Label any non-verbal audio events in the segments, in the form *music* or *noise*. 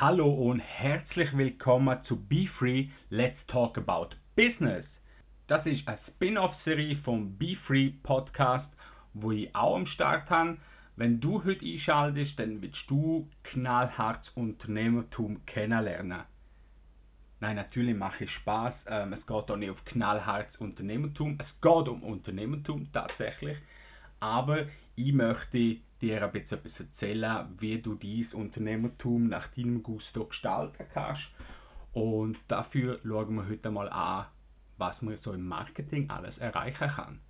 Hallo und herzlich willkommen zu Be Free, Let's Talk About Business. Das ist eine Spin-off-Serie vom Be Free Podcast, wo ich auch am Start habe. Wenn du heute einschaltest, dann willst du knallhartes Unternehmertum kennenlernen. Nein, natürlich mache ich Spaß. Ähm, es geht auch nicht auf knallhartes Unternehmertum. Es geht um Unternehmertum tatsächlich. Aber ich möchte dir ein bisschen etwas erzählen, wie du dieses Unternehmertum nach deinem Gusto gestalten kannst. Und dafür schauen wir heute mal an, was man so im Marketing alles erreichen kann.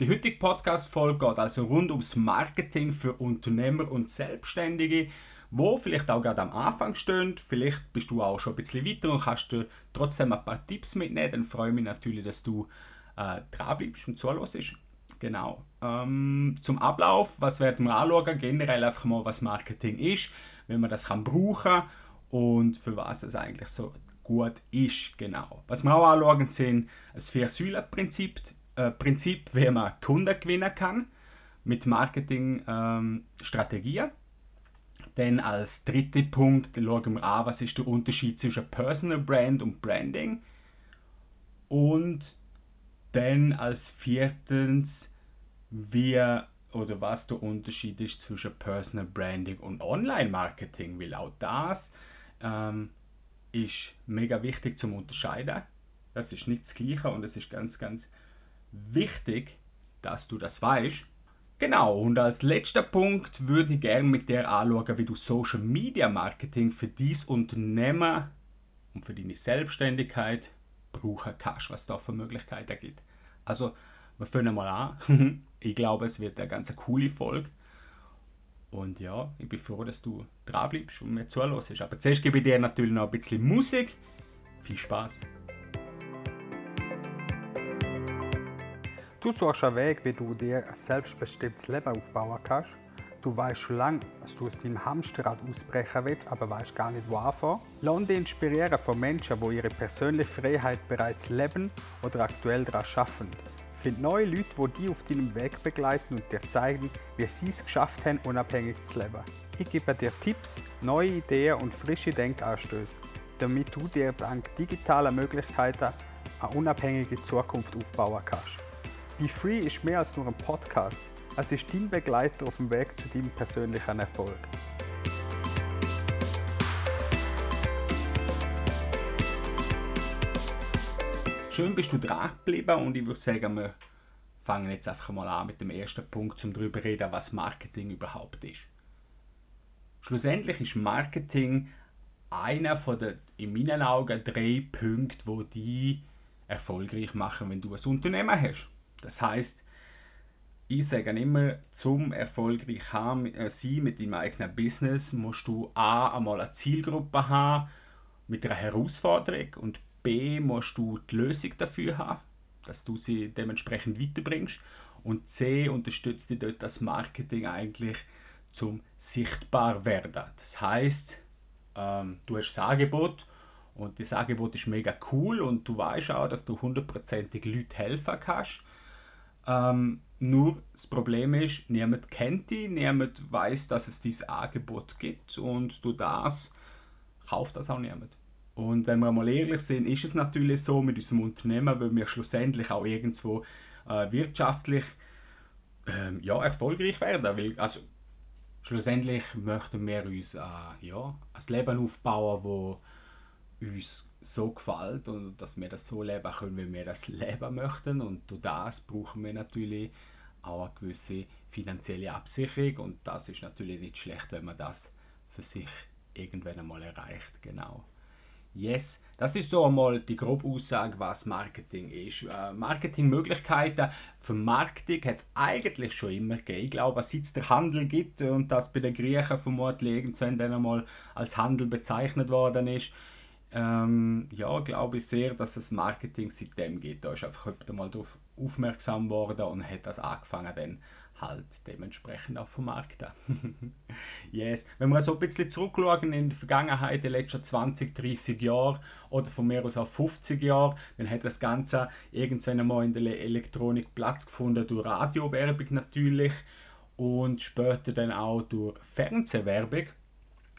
Die heutige Podcast-Folge geht also rund ums Marketing für Unternehmer und Selbstständige, wo vielleicht auch gerade am Anfang stehen. Vielleicht bist du auch schon ein bisschen weiter und kannst dir trotzdem ein paar Tipps mitnehmen. Dann freue ich mich natürlich, dass du äh, dranbleibst und zuhörst. Genau. Ähm, zum Ablauf, was werden wir anschauen? Generell einfach mal, was Marketing ist, wie man das kann brauchen und für was es eigentlich so gut ist. Genau. Was wir auch anschauen, sind das Vier-Säulen-Prinzip, äh, Prinzip, wie man Kunden gewinnen kann mit Marketingstrategien. Ähm, dann als dritten Punkt schauen wir an, was ist der Unterschied zwischen Personal Brand und Branding. Und dann als viertens, wie oder was der Unterschied ist zwischen Personal Branding und Online-Marketing, weil auch das ähm, ist mega wichtig zum Unterscheiden. Das ist nicht das Gleiche und es ist ganz, ganz wichtig, dass du das weißt. Genau, und als letzter Punkt würde ich gerne mit dir anschauen, wie du Social Media Marketing für dieses Unternehmen und für deine Selbstständigkeit brauchen kannst, was da für Möglichkeiten gibt. Also, wir fangen mal an. ich glaube, es wird eine ganz coole Folge. Und ja, ich bin froh, dass du dran bleibst und mir zuhörst. Aber zuerst gebe ich dir natürlich noch ein bisschen Musik. Viel Spaß! Du suchst einen Weg, wie du dir ein selbstbestimmtes Leben aufbauen kannst. Du weißt schon lange, dass du aus deinem Hamsterrad ausbrechen willst, aber weißt gar nicht, wo anfangen. Lass dich inspirieren von Menschen, die ihre persönliche Freiheit bereits leben oder aktuell daran arbeiten. Find neue Leute, die dich auf deinem Weg begleiten und dir zeigen, wie sie es geschafft haben, unabhängig zu leben. Ich gebe dir Tipps, neue Ideen und frische Denkanstöße, damit du dir dank digitaler Möglichkeiten eine unabhängige Zukunft aufbauen kannst. Be Free ist mehr als nur ein Podcast. Es ist dein Begleiter auf dem Weg zu deinem persönlichen Erfolg. Schön bist du dran geblieben und ich würde sagen, wir fangen jetzt einfach mal an mit dem ersten Punkt, um darüber zu reden, was Marketing überhaupt ist. Schlussendlich ist Marketing einer von den, in meinen Augen, drei Punkte, wo die erfolgreich machen, wenn du ein Unternehmen hast. Das heißt, ich sage immer, zum erfolgreich äh, sein mit deinem eigenen Business musst du A, einmal eine Zielgruppe haben mit einer Herausforderung und B, musst du die Lösung dafür haben, dass du sie dementsprechend weiterbringst und C, unterstützt dich dort das Marketing eigentlich zum sichtbar werden. Das heißt, ähm, du hast ein Angebot und das Angebot ist mega cool und du weißt auch, dass du hundertprozentig Leuten helfen kannst. Ähm, nur das Problem ist, niemand kennt die, niemand weiß, dass es dieses Angebot gibt und du das kauft das auch niemand. Und wenn wir mal ehrlich sind, ist es natürlich so mit unserem Unternehmen, weil wir schlussendlich auch irgendwo äh, wirtschaftlich äh, ja, erfolgreich werden. Weil, also, schlussendlich möchten wir uns äh, ja, ein Leben aufbauen, wo uns so gefällt und dass wir das so leben können, wie wir das leben möchten. Und durch das brauchen wir natürlich auch eine gewisse finanzielle Absicherung und das ist natürlich nicht schlecht, wenn man das für sich irgendwann einmal erreicht. Genau. Yes, das ist so einmal die grobe Aussage, was Marketing ist. Äh, Marketingmöglichkeiten, Vermarktung hat es eigentlich schon immer gegeben. Ich glaube, seit es der Handel gibt und das bei den Griechen vermutlich irgendwann dann einmal als Handel bezeichnet worden ist, ähm, ja, glaube ich sehr, dass es Marketing seitdem gibt. Da ist einfach jemand mal darauf aufmerksam geworden und hat das angefangen dann halt dementsprechend auch vermarkten. *laughs* yes. Wenn wir so ein bisschen zurückschauen in die Vergangenheit, die letzten 20, 30 Jahre oder von mir aus auch 50 Jahre, dann hat das Ganze irgendwann einmal in der Elektronik Platz gefunden durch Radiowerbung natürlich und später dann auch durch Fernsehwerbung.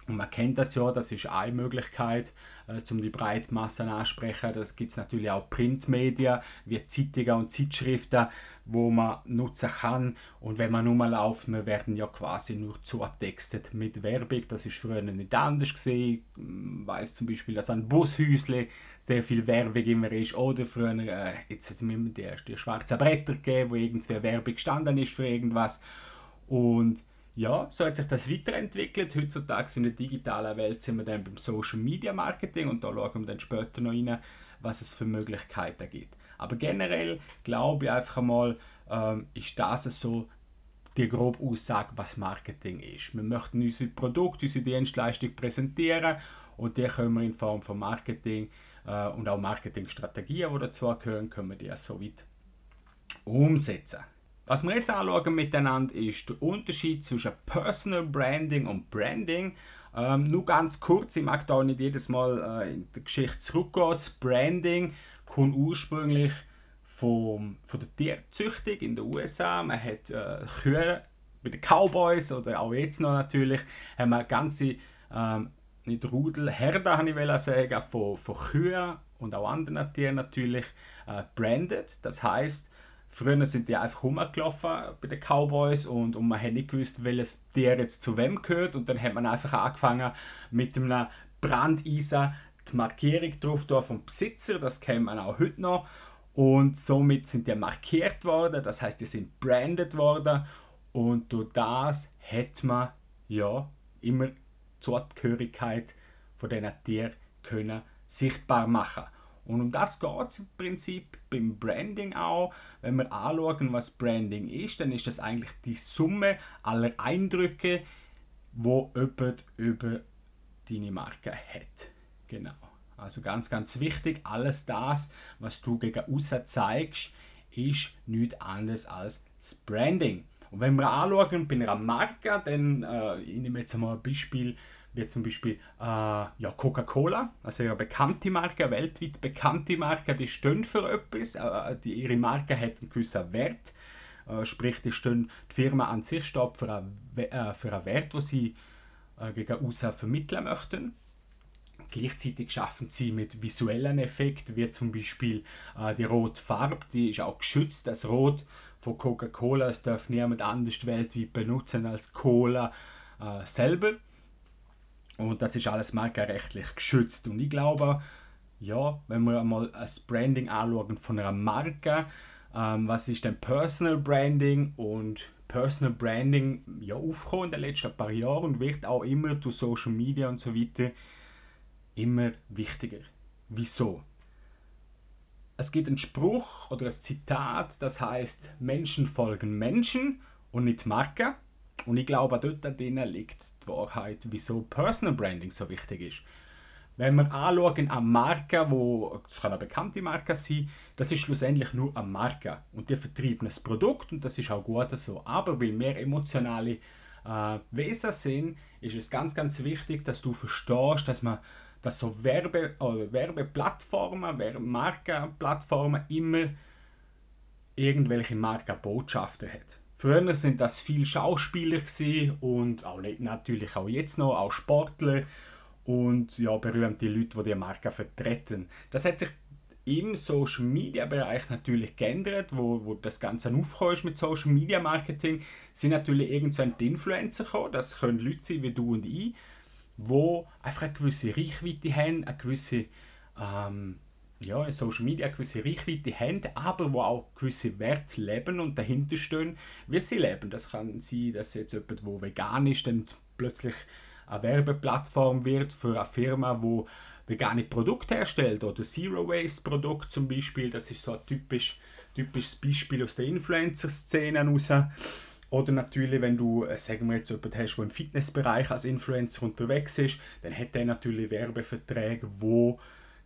Und man kennt das ja, das ist eine Möglichkeit, äh, um die Breitmassen ansprechen. Das gibt es natürlich auch Printmedien, wie Zeitungen und Zeitschriften, wo man nutzen kann. Und wenn man nur mal läuft, wir werden ja quasi nur zutextet mit Werbung. Das ist früher nicht anders gesehen. Ich weiß zum Beispiel, dass an Bushäusle sehr viel Werbung immer ist. Oder früher äh, jetzt hat es mir die ersten schwarzen Bretter gegeben, wo irgendwie Werbung gestanden ist für irgendwas. Und ja, so hat sich das weiterentwickelt. Heutzutage in der digitalen Welt sind wir dann beim Social Media Marketing und da schauen wir dann später noch rein, was es für Möglichkeiten gibt. Aber generell glaube ich einfach mal, ähm, ist das so die grobe Aussage, was Marketing ist. Wir möchten unser Produkt, unsere Dienstleistung präsentieren und die können wir in Form von Marketing äh, und auch Marketingstrategien, die dazu gehören, können wir die so weit umsetzen. Was wir jetzt anschauen miteinander ist der Unterschied zwischen Personal Branding und Branding. Ähm, nur ganz kurz, ich mag da nicht jedes Mal äh, in der Geschichte zurückgehen. Das Branding kommt ursprünglich vom, von der Tierzüchtung in den USA. Man hat äh, Kühe bei den Cowboys oder auch jetzt noch natürlich, haben wir ganze, ähm, nicht Rudel, Herde, habe ich sagen, von, von Kühen und auch anderen Tieren natürlich äh, branded. Das heißt, Früher sind die einfach rumgelaufen bei den Cowboys und, und man hat nicht gewusst, welches Tier jetzt zu wem gehört. Und dann hat man einfach angefangen mit einem Brandeisen die Markierung drauf da vom Besitzer, das kennt man auch heute noch. Und somit sind die markiert worden, das heißt, die sind branded worden. Und durch das hat man ja immer die Zugehörigkeit von diesen Tieren können sichtbar machen und um das geht es im Prinzip beim Branding auch. Wenn wir anschauen, was Branding ist, dann ist das eigentlich die Summe aller Eindrücke, wo jemand über deine Marke hat. Genau. Also ganz, ganz wichtig, alles das, was du gegen außen zeigst, ist nichts anderes als das Branding. Und wenn wir anschauen bei einer Marke, dann äh, ich nehme jetzt mal ein Beispiel wie zum Beispiel äh, ja, Coca-Cola, also eine bekannte Marke, weltweit bekannte Marke, die stehen für etwas, äh, die, ihre Marke hat einen gewissen Wert, äh, sprich die, stehen, die Firma an sich steht für einen, äh, für einen Wert, den sie äh, gegen außen vermitteln möchten. Gleichzeitig schaffen sie mit visuellen Effekten, wie zum Beispiel äh, die rote Farbe, die ist auch geschützt. Das Rot von Coca-Cola, es darf niemand anders weltweit benutzen als Cola äh, selber. Und das ist alles markenrechtlich geschützt. Und ich glaube, ja, wenn wir einmal das Branding anschauen von einer Marke, ähm, was ist denn Personal Branding und Personal Branding ja aufgekommen in den letzten paar Jahren und wird auch immer durch Social Media und so weiter immer wichtiger. Wieso? Es gibt einen Spruch oder ein Zitat, das heißt Menschen folgen Menschen und nicht Marken. Und ich glaube, dort drinnen liegt die Wahrheit, wieso Personal Branding so wichtig ist. Wenn wir anschauen eine Marke, wo es kann eine bekannte Marke sein, das ist schlussendlich nur eine Marke und die vertreibt ein Produkt und das ist auch gut so. Aber weil wir emotionale äh, Wesen sind, ist es ganz, ganz wichtig, dass du verstehst, dass man dass so Werbe, oder Werbeplattformen, Markenplattformen immer irgendwelche Markenbotschaften hat. Früher sind das viele Schauspieler und auch natürlich auch jetzt noch, auch Sportler und ja, berühmte Leute, die die Marke vertreten. Das hat sich im Social Media Bereich natürlich geändert, wo, wo das Ganze aufgekommen ist mit Social Media Marketing, sind natürlich irgendwann die Influencer gekommen. Das können Leute sein wie du und ich, wo einfach eine gewisse Reichweite haben, eine gewisse ähm, ja, Social Media eine gewisse Reichweite haben, aber wo auch gewisse Werte leben und dahinter stehen, wie sie leben. Das kann sein, dass jetzt jemand, der vegan ist, dann plötzlich eine Werbeplattform wird für eine Firma, wo vegane Produkte herstellt oder Zero Waste Produkt zum Beispiel. Das ist so ein typisch, typisches Beispiel aus der Influencer-Szene raus. Oder natürlich, wenn du, äh, sagen wir jetzt, jemanden hast, der im Fitnessbereich als Influencer unterwegs ist, dann hat er natürlich Werbeverträge, wo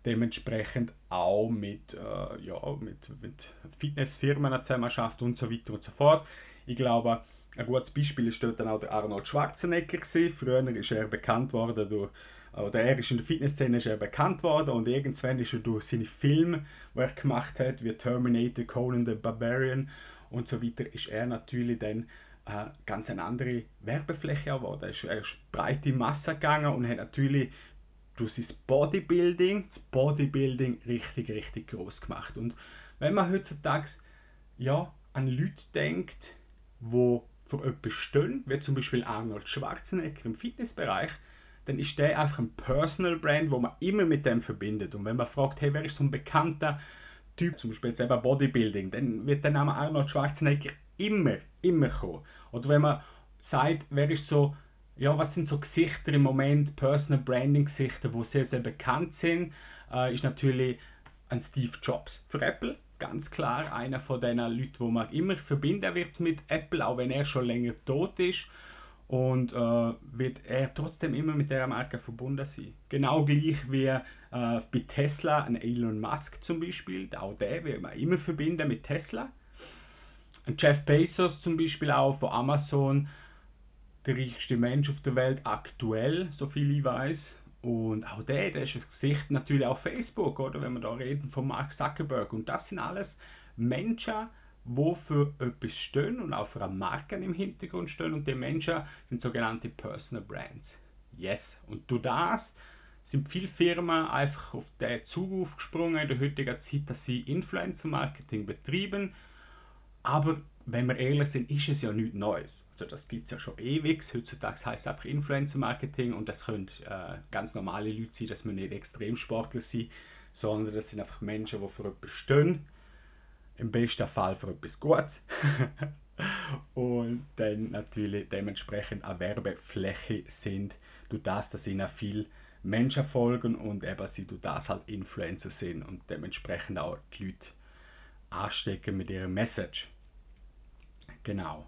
dementsprechend auch mit, äh, ja, mit, mit Fitnessfirmen zusammen schafft und so weiter und so fort. Ich glaube, ein gutes Beispiel ist dort dann auch der Arnold Schwarzenegger gewesen. Früher ist er bekannt worden durch, oder er ist in der Fitnessszene ist bekannt worden und irgendwann ist er durch seine Filme, die er gemacht hat, wie Terminator, Conan the Barbarian und so weiter, ist er natürlich dann eine ganz eine andere Werbefläche geworden. Er ist, er ist breit in Masse gegangen und hat natürlich durch sein Bodybuilding, das Bodybuilding richtig, richtig groß gemacht. Und wenn man heutzutage ja, an Leute denkt, wo für etwas stehen, wie zum Beispiel Arnold Schwarzenegger im Fitnessbereich, dann ist der einfach ein Personal Brand, wo man immer mit dem verbindet. Und wenn man fragt, hey, wer ist so ein bekannter Typ, zum Beispiel jetzt eben Bodybuilding, dann wird der Name Arnold Schwarzenegger immer, immer kommen. Oder wenn man sagt, wer ist so, ja, was sind so Gesichter im Moment, Personal Branding Gesichter, wo sehr, sehr bekannt sind, äh, ist natürlich ein Steve Jobs für Apple. Ganz klar einer von den Leuten, wo man immer verbinden wird mit Apple, auch wenn er schon länger tot ist. Und äh, wird er trotzdem immer mit der Marke verbunden sein. Genau gleich wie äh, bei Tesla, ein Elon Musk zum Beispiel, auch der wird man immer verbinden mit Tesla. Und Jeff Bezos zum Beispiel auch von Amazon, der reichste Mensch auf der Welt aktuell, so viel ich weiß. Und auch der, der ist das Gesicht natürlich auf Facebook, oder? Wenn wir da reden von Mark Zuckerberg. Und das sind alles Menschen, die für etwas stehen und auch für eine Marke im Hintergrund stehen. Und die Menschen sind sogenannte Personal Brands. Yes. Und durch das sind viele Firmen einfach auf den Zug aufgesprungen in der heutigen Zeit, dass sie Influencer-Marketing betreiben. Aber wenn wir ehrlich sind, ist es ja nichts Neues. Also das gibt es ja schon ewig. Heutzutage heißt es einfach Influencer-Marketing und das können äh, ganz normale Leute sein, dass wir nicht Extremsportler sind, sondern das sind einfach Menschen, die für etwas stehen. Im besten Fall für etwas Gutes. *laughs* und dann natürlich dementsprechend eine Werbefläche sind, durch das, dass ihnen viele Menschen folgen und eben sie durch das halt Influencer sind und dementsprechend auch die Leute anstecken mit ihrer Message. Genau.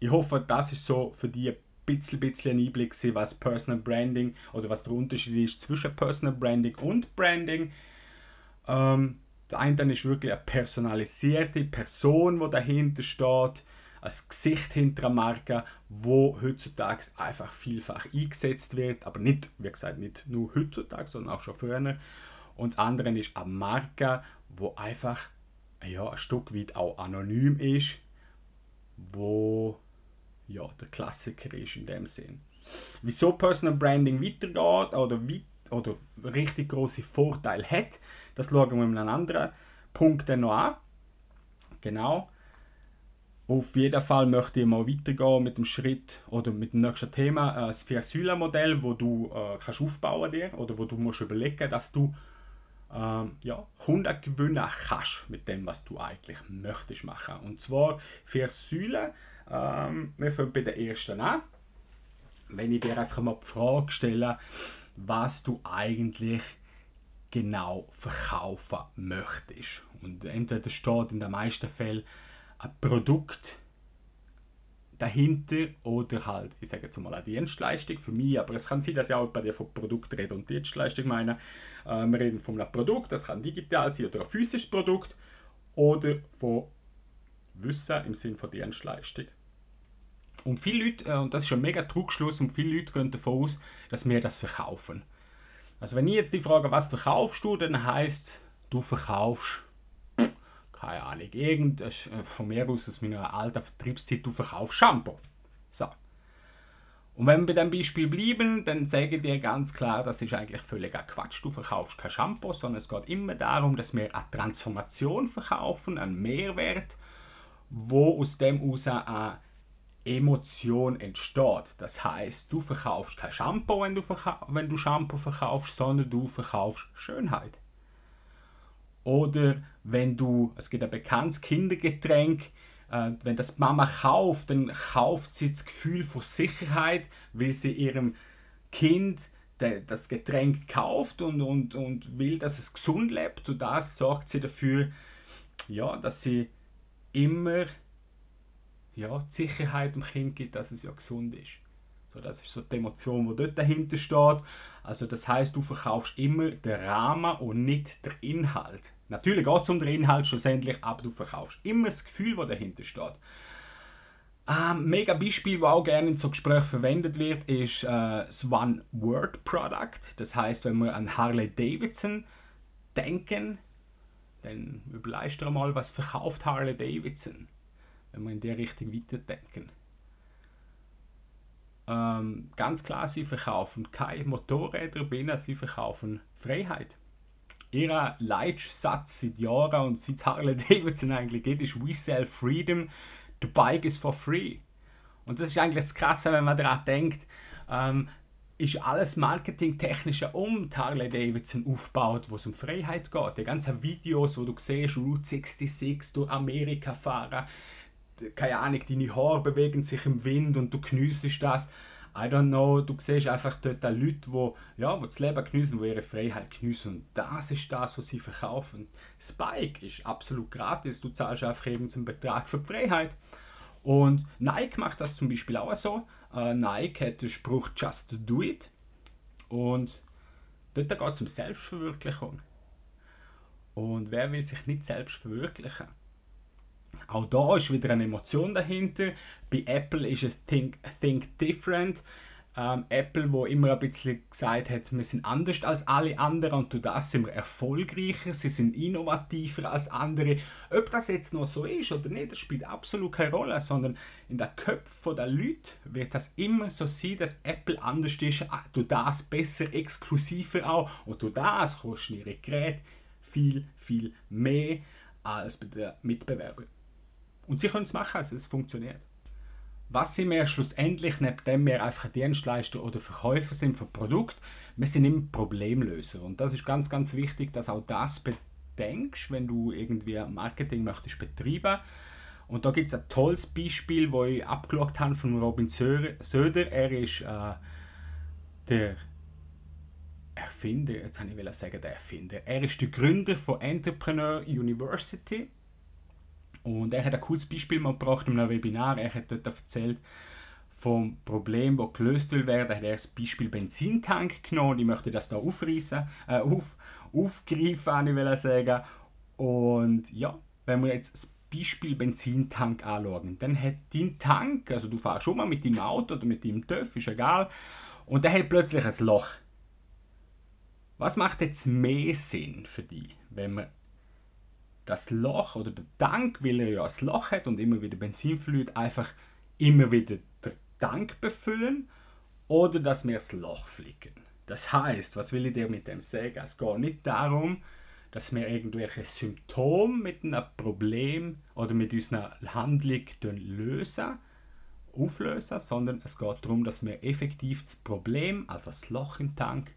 Ich hoffe, das ist so für die ein bisschen, bisschen ein Einblick, was Personal Branding oder was der Unterschied ist zwischen Personal Branding und Branding. Ähm, das eine ist wirklich eine personalisierte Person, die dahinter steht, ein Gesicht hinter einer Marke, wo heutzutage einfach vielfach eingesetzt wird, aber nicht, wie gesagt, nicht nur heutzutage, sondern auch schon früher. Und das andere ist eine Marke, wo einfach ja, ein Stück weit auch anonym ist, wo ja, der Klassiker ist in dem Sinn. Wieso Personal Branding weitergeht oder, weit, oder richtig große Vorteile hat, das schauen wir in einem anderen Punkt noch an. Genau. Auf jeden Fall möchte ich mal weitergehen mit dem Schritt oder mit dem nächsten Thema, äh, das Vier-Säulen-Modell, wo du äh, kannst aufbauen dir oder wo du musst überlegen, dass du ähm, ja, Kunden gewinnen kannst mit dem, was du eigentlich möchtest machen. Und zwar vier Säulen. Ähm, wir fangen bei der ersten an. Wenn ich dir einfach mal die Frage stelle, was du eigentlich genau verkaufen möchtest. Und entweder steht in den meisten Fällen ein Produkt dahinter oder halt, ich sage jetzt mal eine Dienstleistung für mich, aber es kann sein, dass ich auch bei dir von Produkt rede und Dienstleistung meine. Äh, wir reden von einem Produkt, das kann digital sein oder ein physisches Produkt oder von Wissen im Sinne von Dienstleistung. Und viele Leute, äh, und das ist ein mega Trugschluss, und viele Leute gehen davon aus, dass wir das verkaufen. Also wenn ich jetzt die Frage, was verkaufst du, dann heißt du verkaufst keine Ahnung, irgend, äh, von mir aus aus meiner alten Vertriebszeit, du verkaufst Shampoo. So. Und wenn wir bei diesem Beispiel bleiben, dann sage ich dir ganz klar, das ist eigentlich völliger Quatsch. Du verkaufst kein Shampoo, sondern es geht immer darum, dass wir eine Transformation verkaufen, einen Mehrwert, wo aus dem heraus eine Emotion entsteht. Das heißt, du verkaufst kein Shampoo, wenn du, wenn du Shampoo verkaufst, sondern du verkaufst Schönheit. Oder wenn du, es gibt ein bekanntes Kindergetränk, äh, wenn das Mama kauft, dann kauft sie das Gefühl von Sicherheit, weil sie ihrem Kind das Getränk kauft und, und, und will, dass es gesund lebt. Und das sorgt sie dafür, ja, dass sie immer ja, die Sicherheit dem Kind gibt, dass es ja gesund ist. So, das ist so die Emotion, die dort dahinter steht. Also das heißt, du verkaufst immer den Rahmen und nicht den Inhalt. Natürlich geht es um den Inhalt schlussendlich, aber du verkaufst immer das Gefühl, das dahinter steht. Ein ähm, mega Beispiel, das auch gerne in so Gesprächen verwendet wird, ist äh, das One-Word-Product. Das heißt, wenn wir an Harley Davidson denken, dann überleist mal, was verkauft Harley Davidson, wenn wir in der Richtung weiterdenken. Ähm, ganz klar, sie verkaufen keine Motorräder, sie verkaufen Freiheit. Ihr Leitsatz seit Jahren und seit Harley Davidson eigentlich geht, ist We sell freedom, the bike is for free. Und das ist eigentlich das Krasse, wenn man daran denkt, ähm, ist alles marketingtechnische um Harley Davidson aufgebaut, wo es um Freiheit geht. Die ganzen Videos, wo du siehst, Route 66 durch Amerika fahren, keine Ahnung, deine Haare bewegen sich im Wind und du geniessest das. I don't know, du siehst einfach dort Leute, die, ja, das Leben geniessen, die ihre Freiheit geniessen. Und das ist das, was sie verkaufen. Spike ist absolut gratis, du zahlst einfach irgendeinen Betrag für die Freiheit. Und Nike macht das zum Beispiel auch so. Uh, Nike hat den Spruch Just Do It. Und dort geht es um Selbstverwirklichung. Und wer will sich nicht selbst verwirklichen? Auch da ist wieder eine Emotion dahinter. Bei Apple ist es Think, think Different. Ähm, Apple, wo immer ein bisschen gesagt hat, wir sind anders als alle anderen und durch das sind wir erfolgreicher, sie sind innovativer als andere. Ob das jetzt noch so ist oder nicht, das spielt absolut keine Rolle, sondern in den Köpfen der Leute wird das immer so sein, dass Apple anders ist, ah, durch das besser, exklusiver auch und durch das kosten ihre Geräte viel, viel mehr als bei den Mitbewerbern. Und sie können es machen, also es funktioniert. Was sind wir schlussendlich, neben wir einfach Dienstleister oder Verkäufer sind für Produkt, wir sind immer Problemlöser. Und das ist ganz, ganz wichtig, dass auch das bedenkst, wenn du irgendwie Marketing möchtest betreiben. Und da gibt es ein tolles Beispiel, wo ich abgeschaut habe von Robin Söder. Er ist äh, der Erfinder, jetzt habe ich sagen, der Erfinder. Er ist der Gründer von Entrepreneur University. Und er hat ein cooles Beispiel mal gebracht in einem Webinar. Er hat dort erzählt vom Problem, das gelöst will werden. Er hat das Beispiel Benzintank genommen. Ich möchte das da aufreißen, äh, auf, aufgreifen, ich will sagen. Und ja, wenn wir jetzt das Beispiel Benzintank anschauen, dann hat dein Tank, also du fährst schon mal mit deinem Auto oder mit deinem TÜV, ist egal, und der hat plötzlich ein Loch. Was macht jetzt mehr Sinn für dich, wenn man das Loch oder der Tank, weil er ja ein Loch hat und immer wieder Benzin fließt, einfach immer wieder den Tank befüllen oder dass wir das Loch flicken. Das heißt, was will ich dir mit dem sagen? Es geht nicht darum, dass wir irgendwelche Symptome mit einem Problem oder mit unserer Handlung lösen, auflösen, sondern es geht darum, dass wir effektiv das Problem, also das Loch im Tank,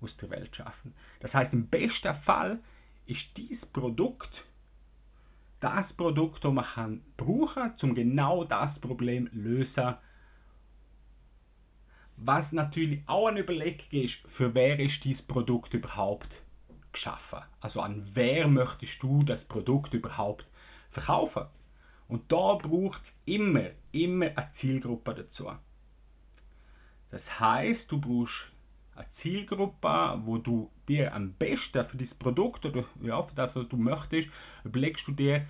aus der Welt schaffen. Das heißt, im besten Fall ist dieses Produkt das Produkt, das man kann brauchen kann, um genau das Problem zu lösen. Was natürlich auch eine Überlegung ist, für wer ist dieses Produkt überhaupt geschaffen? Also an wer möchtest du das Produkt überhaupt verkaufen? Und da braucht es immer, immer eine Zielgruppe dazu. Das heißt, du brauchst eine Zielgruppe, wo du dir am besten für das Produkt oder ja, für das, was du möchtest, überlegst du dir,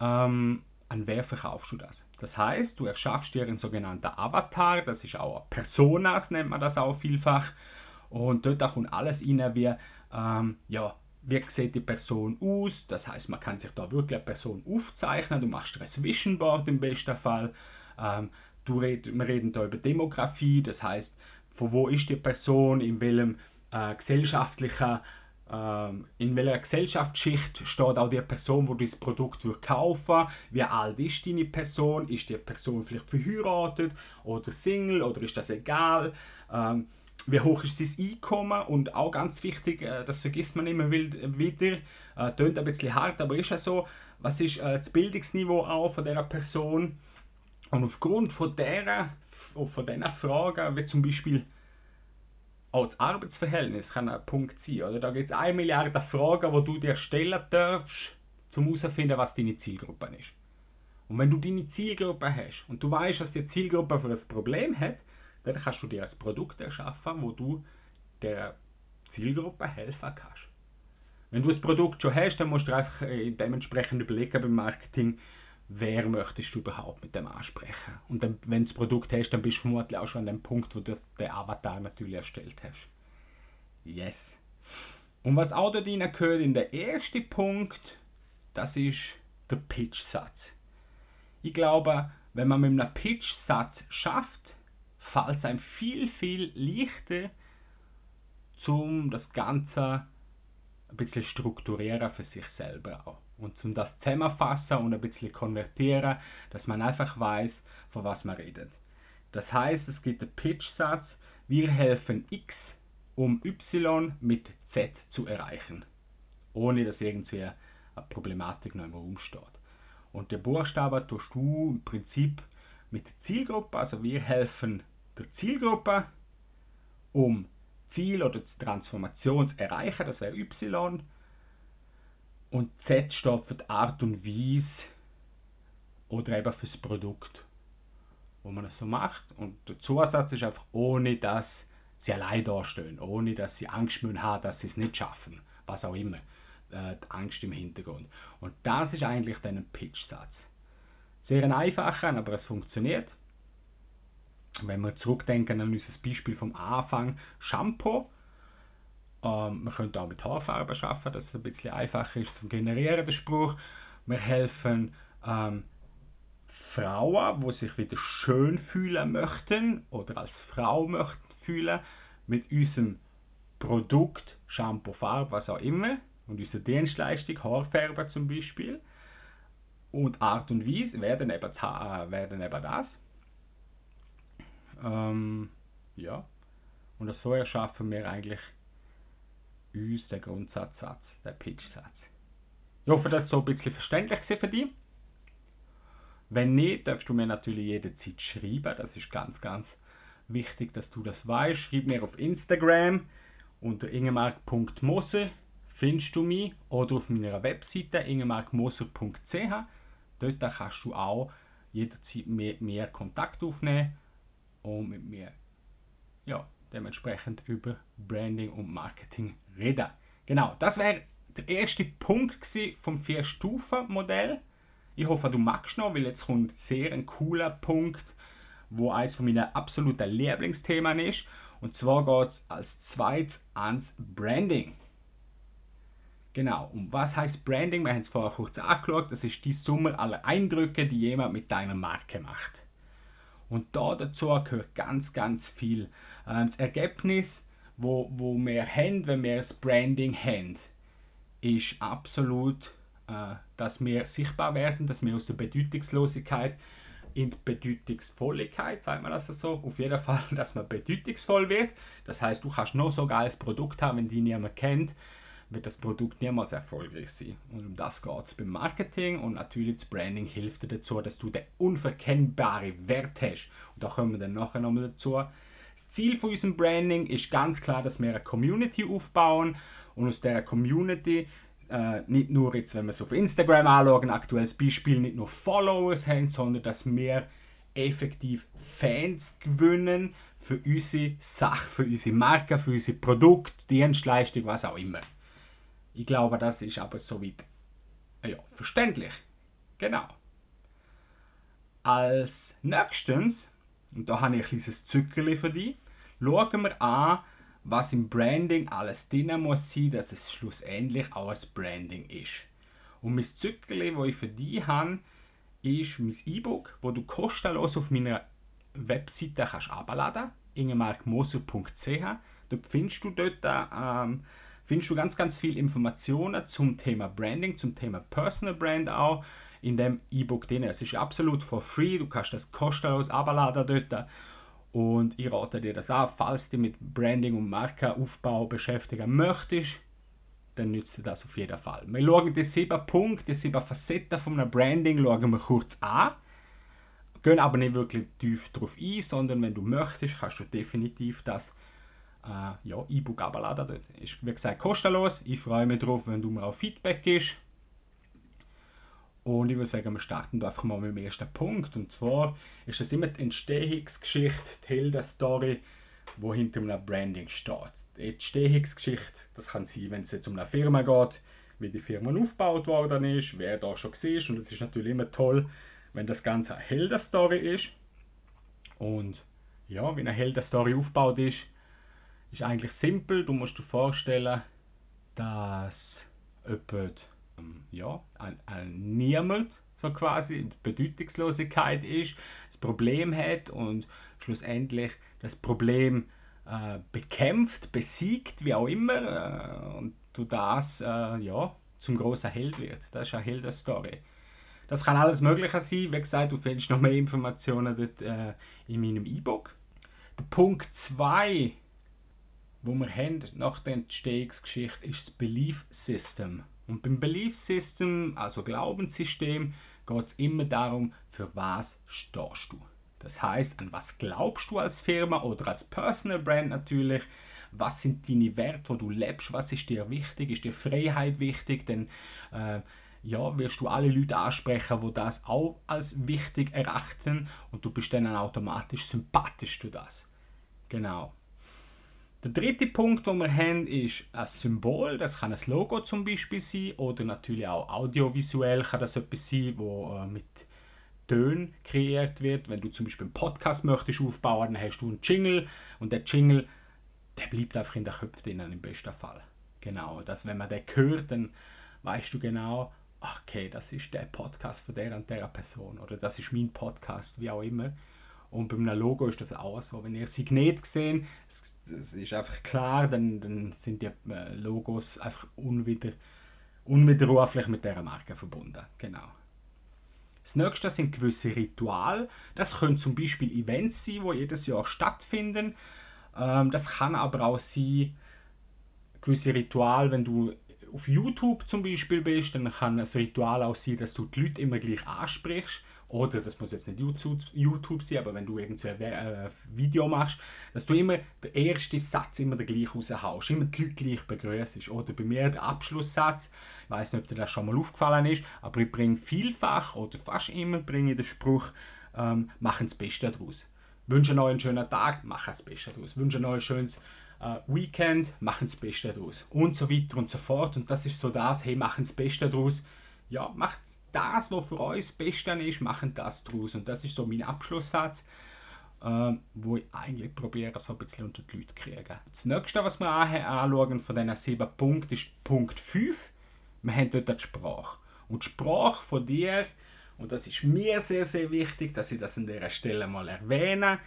ähm, an wer verkaufst du das. Das heißt, du erschaffst dir einen sogenannten Avatar, das ist auch Personas, nennt man das auch vielfach. Und dort kommt alles rein, wie, ähm, ja, wie sieht die Person aus. Das heißt, man kann sich da wirklich eine Person aufzeichnen. Du machst ein Vision Board im besten Fall. Ähm, du red, wir reden da über Demografie, das heißt, von wo ist die Person, in welchem äh, gesellschaftlichen, äh, in welcher Gesellschaftsschicht steht auch die Person, wo das Produkt kaufen, wie alt ist deine Person, ist die Person vielleicht verheiratet oder Single oder ist das egal, ähm, wie hoch ist sein Einkommen? Und auch ganz wichtig, äh, das vergisst man immer wieder, äh, tönt ein bisschen hart, aber ist ja so, was ist äh, das Bildungsniveau auch von dieser Person und aufgrund von dieser von diesen Fragen, wie zum Beispiel auch das Arbeitsverhältnis kann ein Punkt sein. Oder? Da gibt es eine Milliarde Fragen, die du dir stellen darfst, um herauszufinden, was deine Zielgruppe ist. Und wenn du deine Zielgruppe hast und du weißt, was die Zielgruppe für ein Problem hat, dann kannst du dir ein Produkt erschaffen, wo du der Zielgruppe helfen kannst. Wenn du das Produkt schon hast, dann musst du einfach äh, dementsprechend überlegen beim Marketing, wer möchtest du überhaupt mit dem ansprechen. Und dann, wenn du das Produkt hast, dann bist du vermutlich auch schon an dem Punkt, wo du den Avatar natürlich erstellt hast. Yes. Und was auch dort gehört, in der erste Punkt, das ist der Pitch-Satz. Ich glaube, wenn man mit einem Pitch-Satz schafft, fällt es einem viel, viel leichter, um das Ganze ein bisschen strukturieren für sich selber auch. Und zum das zusammenfassen und ein bisschen konvertieren, dass man einfach weiß, von was man redet. Das heißt, es gibt einen Pitch-Satz, wir helfen X, um Y mit Z zu erreichen. Ohne dass irgendwie eine Problematik noch im Raum steht. Und der Buchstabe tust du im Prinzip mit der Zielgruppe, also wir helfen der Zielgruppe, um Ziel oder die Transformation zu erreichen, das wäre Y. Und Z steht für die Art und Weise oder eben für das Produkt, wo man das so macht. Und der Zusatz ist einfach, ohne dass sie allein dastehen, ohne dass sie Angst haben, dass sie es nicht schaffen, was auch immer. Äh, die Angst im Hintergrund. Und das ist eigentlich dann ein Pitch-Satz. Sehr ein einfacher, aber es funktioniert. Wenn wir zurückdenken an unser Beispiel vom Anfang, Shampoo. Ähm, man könnte auch mit Haarfarbe schaffen, dass es ein bisschen einfacher ist zum Generieren, der Spruch. Wir helfen ähm, Frauen, die sich wieder schön fühlen möchten oder als Frau möchten fühlen, mit unserem Produkt, Shampoo, Farbe, was auch immer, und unsere Dienstleistung, Haarfärber zum Beispiel, und Art und Weise werden eben, äh, werden eben das. Ähm, ja. Und so erschaffen wir eigentlich uns den Grundsatzsatz, den Pitch-Satz. Ich hoffe, das ist so ein bisschen verständlich für dich. Wenn nicht, darfst du mir natürlich jederzeit schreiben. Das ist ganz, ganz wichtig, dass du das weißt. Schreib mir auf Instagram unter ingemark.moser findest du mich oder auf meiner Webseite ingemarkmoser.ch. Dort kannst du auch jederzeit mit mir Kontakt aufnehmen und mit mir ja, dementsprechend über Branding und Marketing reden. Genau, das wäre der erste Punkt vom Vier-Stufen-Modell. Ich hoffe, du magst noch, weil jetzt kommt sehr ein cooler Punkt, wo eines von meinen absoluten Lieblingsthemen ist. Und zwar geht es als zweites ans Branding. Genau, und was heißt Branding? Wir haben es vorher kurz angeschaut. Das ist die Summe aller Eindrücke, die jemand mit deiner Marke macht. Und da dazu gehört ganz, ganz viel. Ähm, das Ergebnis, wo, wo wir haben, wenn wir das Branding haben, ist absolut, äh, dass wir sichtbar werden, dass wir aus der Bedeutungslosigkeit in die Bedeutungsvolligkeit, sagt man das so, auf jeden Fall, *laughs* dass man bedeutungsvoll wird. Das heißt, du kannst noch so geiles Produkt haben, wenn die niemand kennt, wird das Produkt niemals erfolgreich sein. Und um das geht es beim Marketing und natürlich das Branding hilft dir dazu, dass du den unverkennbaren Wert hast. Und da kommen wir dann nachher nochmal dazu. Das Ziel von unserem Branding ist ganz klar, dass wir eine Community aufbauen und aus dieser Community äh, nicht nur jetzt, wenn wir es auf Instagram anschauen, aktuelles Beispiel, nicht nur Followers haben, sondern dass wir effektiv Fans gewinnen für unsere Sache, für unsere Marke, für unsere Produkte, Dienstleistung, was auch immer. Ich glaube, das ist aber soweit ja, verständlich. Genau. Als nächstes, und da habe ich ein kleines Zückerli für dich, schauen wir an, was im Branding alles drin muss sein, dass es schlussendlich auch ein Branding ist. Und mein Zückerli, das ich für dich habe, ist mein E-Book, wo du kostenlos auf meiner Webseite kannst abladen kannst, ingemarkmoser.ch. Dort findest du dort ähm, findest du ganz, ganz viele Informationen zum Thema Branding, zum Thema Personal Brand auch in dem E-Book drin. Es ist absolut for free, du kannst das kostenlos abladen dort. Und ich rate dir das an, falls du mit Branding und Markenaufbau beschäftigen möchtest, dann nützt dir das auf jeden Fall. Wir schauen die sieben Punkte, die sieben Facetten von einem Branding schauen wir kurz an. Gehen aber nicht wirklich tief darauf ein, sondern wenn du möchtest, kannst du definitiv das äh, ja, E-Book abladen. Dort ist, wie gesagt, kostenlos. Ich freue mich darauf, wenn du mir auch Feedback gibst. Und ich würde sagen, wir starten einfach mal mit dem ersten Punkt. Und zwar ist es immer die Entstehungsgeschichte, die Helden-Story, wo hinter einem Branding steht. Die Entstehungsgeschichte, das kann sein, wenn es jetzt um eine Firma geht, wie die Firma aufgebaut worden ist, wer da schon war. Und es ist natürlich immer toll, wenn das Ganze eine Helden-Story ist. Und ja, wie eine Helden-Story aufgebaut ist, ist eigentlich simpel. Du musst dir vorstellen, dass jemand ähm, ja, ein, ein Niemand, so quasi, Bedeutungslosigkeit ist, das Problem hat und schlussendlich das Problem äh, bekämpft, besiegt, wie auch immer, äh, und du das, äh, ja, zum großen Held wird. Das ist eine Heldenstory. Das kann alles Mögliche sein. Wie gesagt, du findest noch mehr Informationen dort äh, in meinem E-Book. Punkt 2, wo wir haben nach der Entstehungsgeschichte, ist das Belief System. Und beim Belief System, also Glaubenssystem, geht es immer darum, für was stehst du. Das heißt, an was glaubst du als Firma oder als Personal Brand natürlich? Was sind deine Werte, wo du lebst? Was ist dir wichtig? Ist dir Freiheit wichtig? Denn äh, ja, wirst du alle Leute ansprechen, wo das auch als wichtig erachten und du bist dann automatisch sympathisch für das. Genau. Der dritte Punkt, den wir haben, ist ein Symbol. Das kann ein Logo zum Beispiel sein oder natürlich auch audiovisuell kann das etwas sein, wo äh, mit Tönen kreiert wird. Wenn du zum Beispiel einen Podcast möchtest aufbauen, dann hast du einen Jingle und der Jingle, der bleibt einfach in der Köpfe drin, im besten Fall. Genau, dass wenn man den hört, dann weißt du genau, okay, das ist der Podcast von der und der Person oder das ist mein Podcast, wie auch immer. Und bei einem Logo ist das auch so. Wenn ihr Signet gesehen, es, es ist einfach klar, dann, dann sind die äh, Logos einfach unwider, unwiderruflich mit dieser Marke verbunden. Genau. Das nächste sind gewisse Rituale. Das können zum Beispiel Events sein, die jedes Jahr stattfinden. Ähm, das kann aber auch sein, gewisse Rituale, wenn du auf YouTube zum Beispiel bist, dann kann ein Ritual auch sein, dass du die Leute immer gleich ansprichst. Oder, das muss jetzt nicht YouTube, YouTube sein, aber wenn du irgend so ein äh, Video machst, dass du immer den ersten Satz immer den gleichen raushaust, immer die Leute gleich begrüßt. Oder bei mir der Abschlusssatz, ich weiß nicht, ob dir das schon mal aufgefallen ist, aber ich bringe vielfach oder fast immer bringe den Spruch, ähm, machen das Beste daraus. Wünsche euch einen schönen Tag, machen das Beste daraus. Wünsche euch ein schönes äh, Weekend, machen das Beste daraus. Und so weiter und so fort. Und das ist so das, hey, machen das Beste daraus. Ja, macht das, was für euch das Beste ist, machen das daraus. Und das ist so mein Abschlusssatz, äh, wo ich eigentlich probiere, so ein bisschen unter die Leute zu kriegen. Das nächste, was wir anschauen von diesen sieben Punkten, ist Punkt 5. Wir haben dort die Sprache. Und die Sprache von dir, und das ist mir sehr, sehr wichtig, dass ich das an dieser Stelle mal erwähne,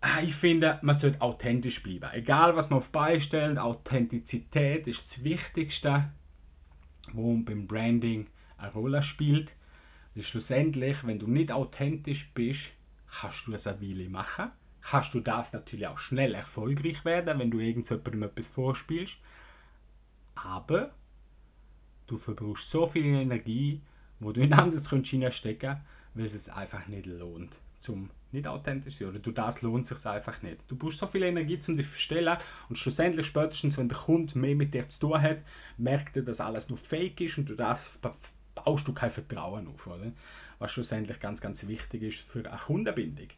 Ah, ich finde, man sollte authentisch bleiben. Egal, was man auf stellt, Authentizität ist das Wichtigste, wo beim Branding eine Rolle spielt. Und schlussendlich, wenn du nicht authentisch bist, kannst du es eine Weile machen. Kannst du das natürlich auch schnell erfolgreich werden, wenn du irgendjemandem etwas vorspielst. Aber du verbrauchst so viel Energie, wo du in anderes hineinstecken kannst, weil es einfach nicht lohnt, zum nicht authentisch sein oder du das lohnt sich einfach nicht. Du brauchst so viel Energie, um dich zu verstellen und schlussendlich spätestens, wenn der Kunde mehr mit dir zu tun hat, merkt er, dass alles nur Fake ist und du das baust du kein Vertrauen auf, oder? Was schlussendlich ganz, ganz wichtig ist für eine Kundenbindung.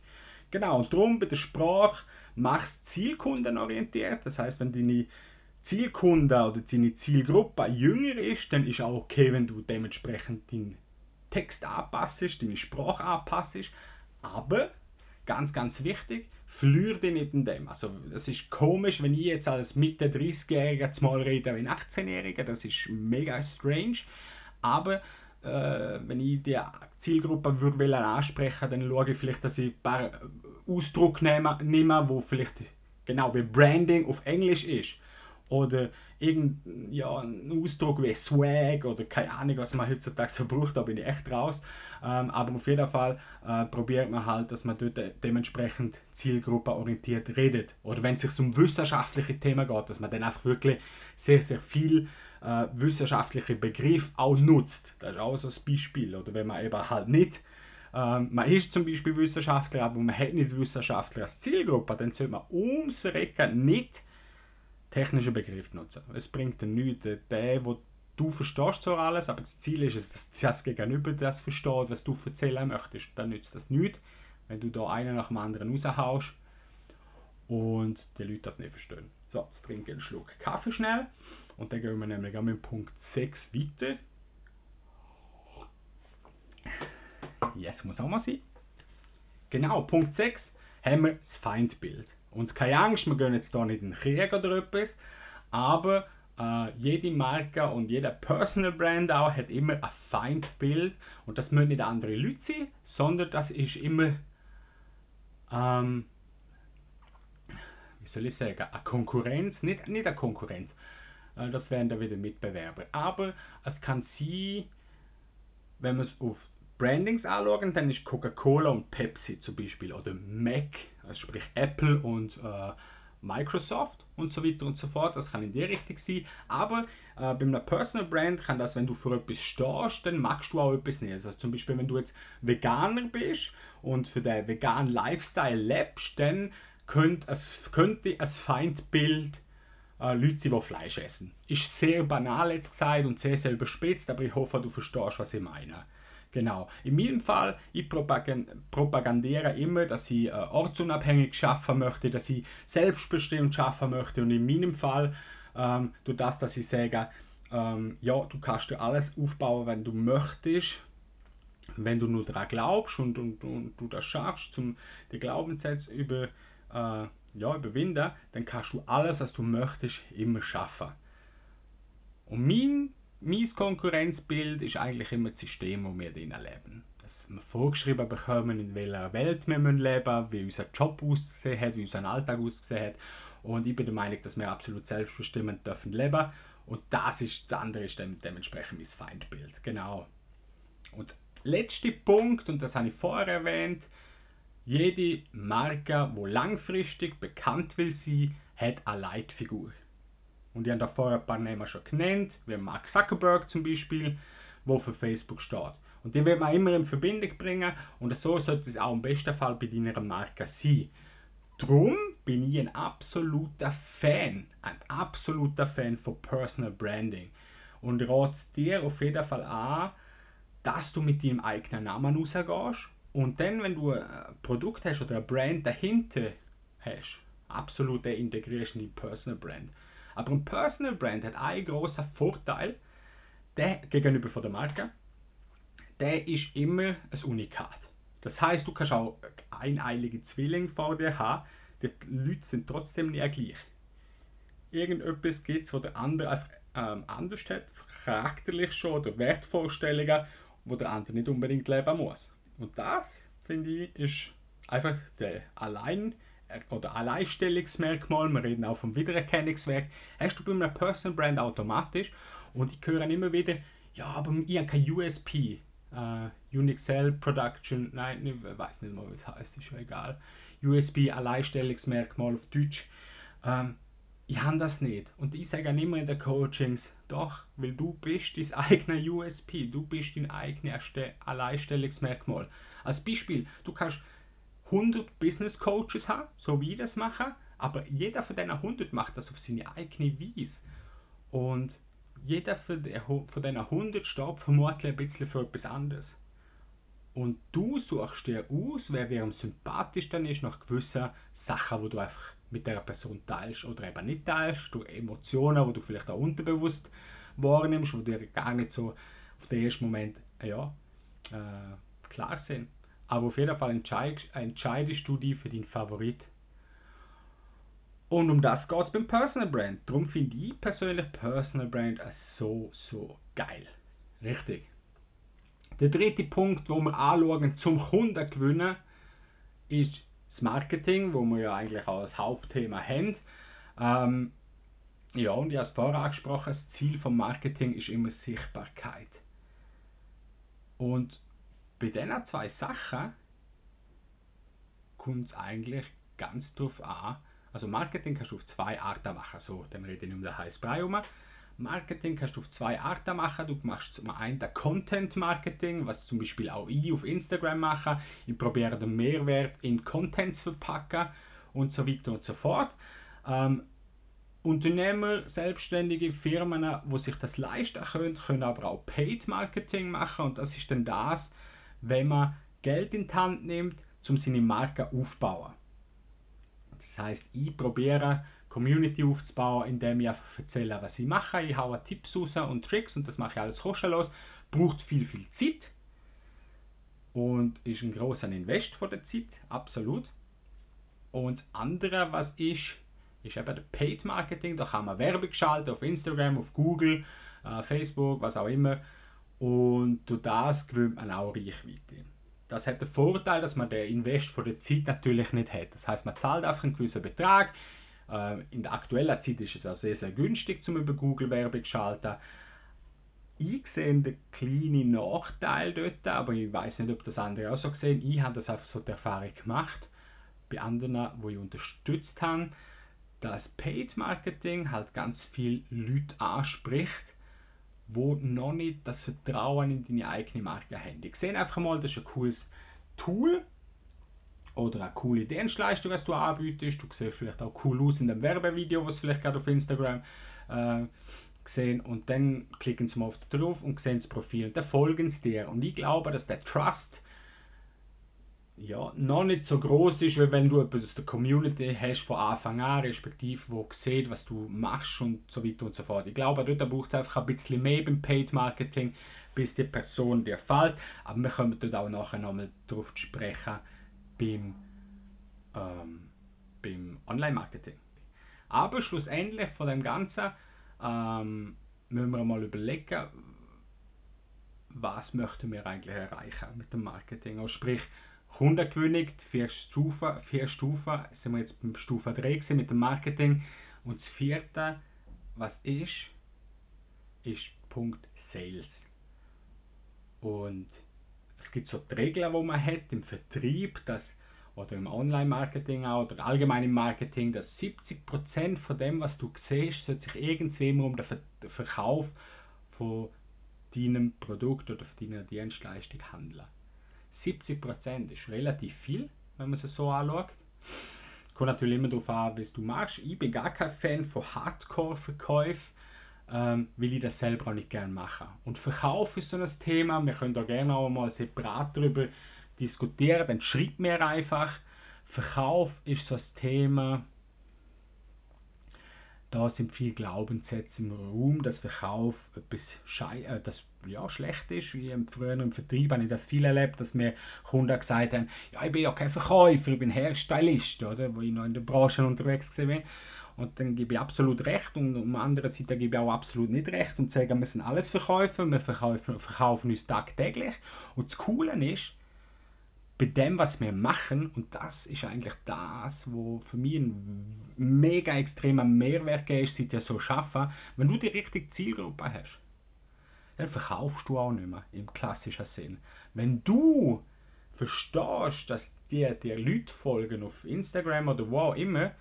Genau, und darum bei der Sprache machst zielkundenorientiert. Das heißt, wenn deine Zielkunde oder deine Zielgruppe jünger ist, dann ist auch okay, wenn du dementsprechend deinen Text anpasst, deine Sprache anpasst. Aber ganz, ganz wichtig, flür dich nicht in dem. Also, es ist komisch, wenn ich jetzt als Mitte 30-Jähriger mal rede wie ein 18-Jähriger, das ist mega strange. Aber äh, wenn ich die Zielgruppe würde ansprechen dann schaue ich vielleicht, dass ich ein paar Ausdrücke nehme, nehme wo vielleicht genau wie Branding auf Englisch ist oder irgendein ja, Ausdruck wie Swag oder keine Ahnung, was man heutzutage so braucht, da bin ich echt raus. Ähm, aber auf jeden Fall äh, probiert man halt, dass man dort dementsprechend zielgruppenorientiert redet. Oder wenn es sich um wissenschaftliche Themen geht, dass man dann einfach wirklich sehr, sehr viel äh, wissenschaftliche Begriffe auch nutzt. Das ist auch so ein Beispiel. Oder wenn man eben halt nicht ähm, man ist zum Beispiel Wissenschaftler, aber man hat nicht Wissenschaftler als Zielgruppe, dann sollte man ums Recken nicht technischen Begriff nutzen. Es bringt dir nichts. Der, wo du verstehst so alles, aber das Ziel ist es, dass das Gegenüber das versteht, was du erzählen möchtest. Dann nützt das nichts, wenn du da einen nach dem anderen raushaust und die Leute das nicht verstehen. So, jetzt trinke einen Schluck Kaffee schnell und dann gehen wir nämlich mit Punkt 6 weiter. Yes, muss auch mal sein. Genau, Punkt 6 haben wir das Feindbild. Und keine Angst, wir gehen jetzt da nicht in den Krieg oder etwas, aber äh, jede Marke und jeder Personal Brand auch hat immer ein Feindbild und das müssen nicht andere Leute sein, sondern das ist immer ähm, wie soll ich sagen, eine Konkurrenz, nicht, nicht eine Konkurrenz, äh, das wären dann wieder Mitbewerber, aber es kann sein, wenn man es auf Brandings anschauen, dann ist Coca-Cola und Pepsi zum Beispiel oder Mac, also sprich Apple und äh, Microsoft und so weiter und so fort. Das kann in die Richtung sein. Aber äh, bei einer Personal Brand kann das, wenn du für etwas stehst, dann magst du auch etwas nicht. Also zum Beispiel, wenn du jetzt Veganer bist und für den veganen Lifestyle lebst, dann könnte es könnte ein Feindbild äh, Leute sein, die Fleisch essen. Ist sehr banal jetzt gesagt und sehr, sehr überspitzt, aber ich hoffe, du verstehst, was ich meine. Genau. In meinem Fall, ich propagandiere immer, dass ich äh, ortsunabhängig schaffen möchte, dass ich selbstbestimmt schaffen möchte. Und in meinem Fall, ähm, durch das, dass ich sage, ähm, ja, du kannst dir alles aufbauen, wenn du möchtest, wenn du nur daran glaubst und, und, und du das schaffst, zum die Glaubenssätze über, äh, ja, überwinden, dann kannst du alles, was du möchtest, immer schaffen. Und mein mein Konkurrenzbild ist eigentlich immer das System, wo wir drin leben. Dass wir vorgeschrieben bekommen, in welcher Welt wir leben müssen, wie unser Job aussehen hat, wie unser Alltag aussehen hat. Und ich bin der Meinung, dass wir absolut selbstbestimmt dürfen leben Und das ist das andere ist dementsprechend mein Feindbild. Genau. Und der letzte Punkt, und das habe ich vorher erwähnt, jede Marke, wo langfristig bekannt will sein, hat eine Leitfigur. Und die haben da vorher ein paar Namen schon genannt, wie Mark Zuckerberg zum Beispiel, wo für Facebook steht. Und die wird man immer in Verbindung bringen und so sollte es auch im besten Fall bei deiner Marke sein. Drum bin ich ein absoluter Fan, ein absoluter Fan von Personal Branding und rate dir auf jeden Fall an, dass du mit deinem eigenen Namen rausgehst und dann, wenn du ein Produkt hast oder eine Brand dahinter hast, absolut integrierst in die Personal Brand. Aber ein Personal Brand hat einen großen Vorteil der gegenüber von der Marke. Der ist immer ein Unikat. Das heißt, du kannst auch eineilige Zwillinge vor dir haben, die Leute sind trotzdem nie gleich. Irgendetwas gibt es, wo der andere einfach ähm, anders hat, charakterlich schon oder Wertvorstellungen, wo der andere nicht unbedingt leben muss. Und das, finde ich, ist einfach der allein oder Alleinstellungsmerkmal, wir reden auch vom Wiedererkennungswert, hast du bei einer Personal Brand automatisch und ich höre immer wieder, ja, aber ich habe kein USP, uh, äh, Unique Cell Production, nein, ich weiß nicht mal, was heißt, ist schon egal. USB, Alleinstellungsmerkmal auf Deutsch. Ähm, ich habe das nicht. Und ich sage auch immer in den Coachings, doch, weil du bist dein eigenes USP, du bist dein eigenes Alleinstellungsmerkmal. Als Beispiel, du kannst 100 Business Coaches haben, so wie ich das mache, aber jeder von diesen 100 macht das auf seine eigene Weise. Und jeder von diesen 100 steht vermutlich ein bisschen für etwas anderes. Und du suchst dir aus, wer dir am sympathischsten ist, nach gewissen Sachen, die du einfach mit der Person teilst oder eben nicht teilst, durch Emotionen, die du vielleicht auch unterbewusst wahrnimmst, die dir gar nicht so auf den ersten Moment ja, äh, klar sind. Aber auf jeden Fall entscheidest, du dich für deinen Favorit. Und um das geht es beim Personal Brand. Darum finde ich persönlich Personal Brand so, so geil. Richtig. Der dritte Punkt, wo wir anschauen zum Kunden gewinnen, ist das Marketing, wo wir ja eigentlich auch als Hauptthema haben. Ähm, ja, und ich habe es vorher angesprochen, das Ziel vom Marketing ist immer Sichtbarkeit. Und bei diesen zwei Sachen kommt es eigentlich ganz drauf an. Also Marketing kannst du auf zwei Arten machen. So, dann rede ich um den heißen Brei um. Marketing kannst du auf zwei Arten machen. Du machst zum einen der Content Marketing, was zum Beispiel auch ich auf Instagram mache. Ich probiere den Mehrwert in Content zu verpacken und so weiter und so fort. Ähm, Unternehmer, selbstständige Firmen, wo sich das leisten können, können aber auch Paid Marketing machen und das ist dann das, wenn man Geld in die Hand nimmt, um seine Marke aufzubauen. Das heißt, ich probiere Community aufzubauen, indem ich einfach erzähle, was ich mache. Ich haue Tipps raus und Tricks und das mache ich alles kostenlos. Braucht viel, viel Zeit und ist ein großer Invest von der Zeit, absolut. Und das andere, was ist, ist eben der Paid Marketing. Da kann man Werbung schalten auf Instagram, auf Google, äh, Facebook, was auch immer. Und durch das gewinnt man auch Reichweite. Das hat den Vorteil, dass man den Invest von der Zeit natürlich nicht hat. Das heißt, man zahlt einfach einen gewissen Betrag. Äh, in der aktuellen Zeit ist es auch sehr, sehr günstig, zum über Google Werbung zu schalten. Ich sehe den kleinen Nachteil dort, aber ich weiß nicht, ob das andere auch so sehen. Ich habe das einfach so die Erfahrung gemacht bei anderen, wo ich unterstützt habe, dass Paid Marketing halt ganz viele Leute anspricht, wo noch nicht das Vertrauen in deine eigene Marke haben. Die sehen einfach mal, das ist ein cooles Tool oder eine coole Dienstleistung, was du anbietest. Du siehst vielleicht auch cool aus in dem Werbevideo, was vielleicht gerade auf Instagram äh, gesehen und dann klicken sie mal auf drauf und sehen das Profil. Dann folgen sie dir. Und ich glaube, dass der Trust ja, noch nicht so groß ist, wie wenn du etwas aus der Community hast von Anfang an, respektive wo sieht, was du machst und so weiter und so fort. Ich glaube, dort braucht es einfach ein bisschen mehr beim Paid Marketing, bis die Person dir fällt. Aber wir kommen dort auch nachher nochmal darauf zu sprechen beim, ähm, beim Online-Marketing. Aber schlussendlich von dem Ganzen ähm, müssen wir mal überlegen, was möchten wir eigentlich erreichen mit dem Marketing. Also sprich, Kundengewinnung, vier Stufen, vier Stufen, sind wir jetzt beim Stufe 3 mit dem Marketing. Und das vierte, was ist, ist Punkt Sales. Und es gibt so die Regeln, die man hat im Vertrieb, dass, oder im Online-Marketing auch, oder allgemein im Marketing, dass 70% von dem, was du siehst, sollte sich irgendwie immer um den Verkauf von deinem Produkt oder von deiner Dienstleistung handeln. 70% ist relativ viel, wenn man es so anschaut. Kommt natürlich immer darauf an, was du machst. Ich bin gar kein Fan von Hardcore-Verkäufen, ähm, weil ich das selber auch nicht gerne mache. Und Verkauf ist so ein Thema, wir können da gerne auch mal separat darüber diskutieren, dann schreibt mir einfach. Verkauf ist so ein Thema, da sind viele Glaubenssätze im Raum, dass Verkauf etwas Schei äh, das, ja, schlecht ist. Wie im früheren Vertrieb habe ich das viel erlebt, dass mir Kunden gesagt haben, ja, ich bin ja kein Verkäufer, ich bin Hairstylist, oder? wo ich noch in der Branche unterwegs war. Und dann gebe ich absolut recht und um andere Seite gebe ich auch absolut nicht recht und sage, wir sind alles Verkäufer, wir verkaufen, verkaufen uns tagtäglich. Und das Coole ist, bei dem, was wir machen, und das ist eigentlich das, wo für mich ein mega extremer Mehrwert ist, seit ich so arbeite, wenn du die richtige Zielgruppe hast, dann verkaufst du auch nicht mehr im klassischen Sinn. Wenn du verstehst, dass dir die Leute folgen auf Instagram oder wo auch immer,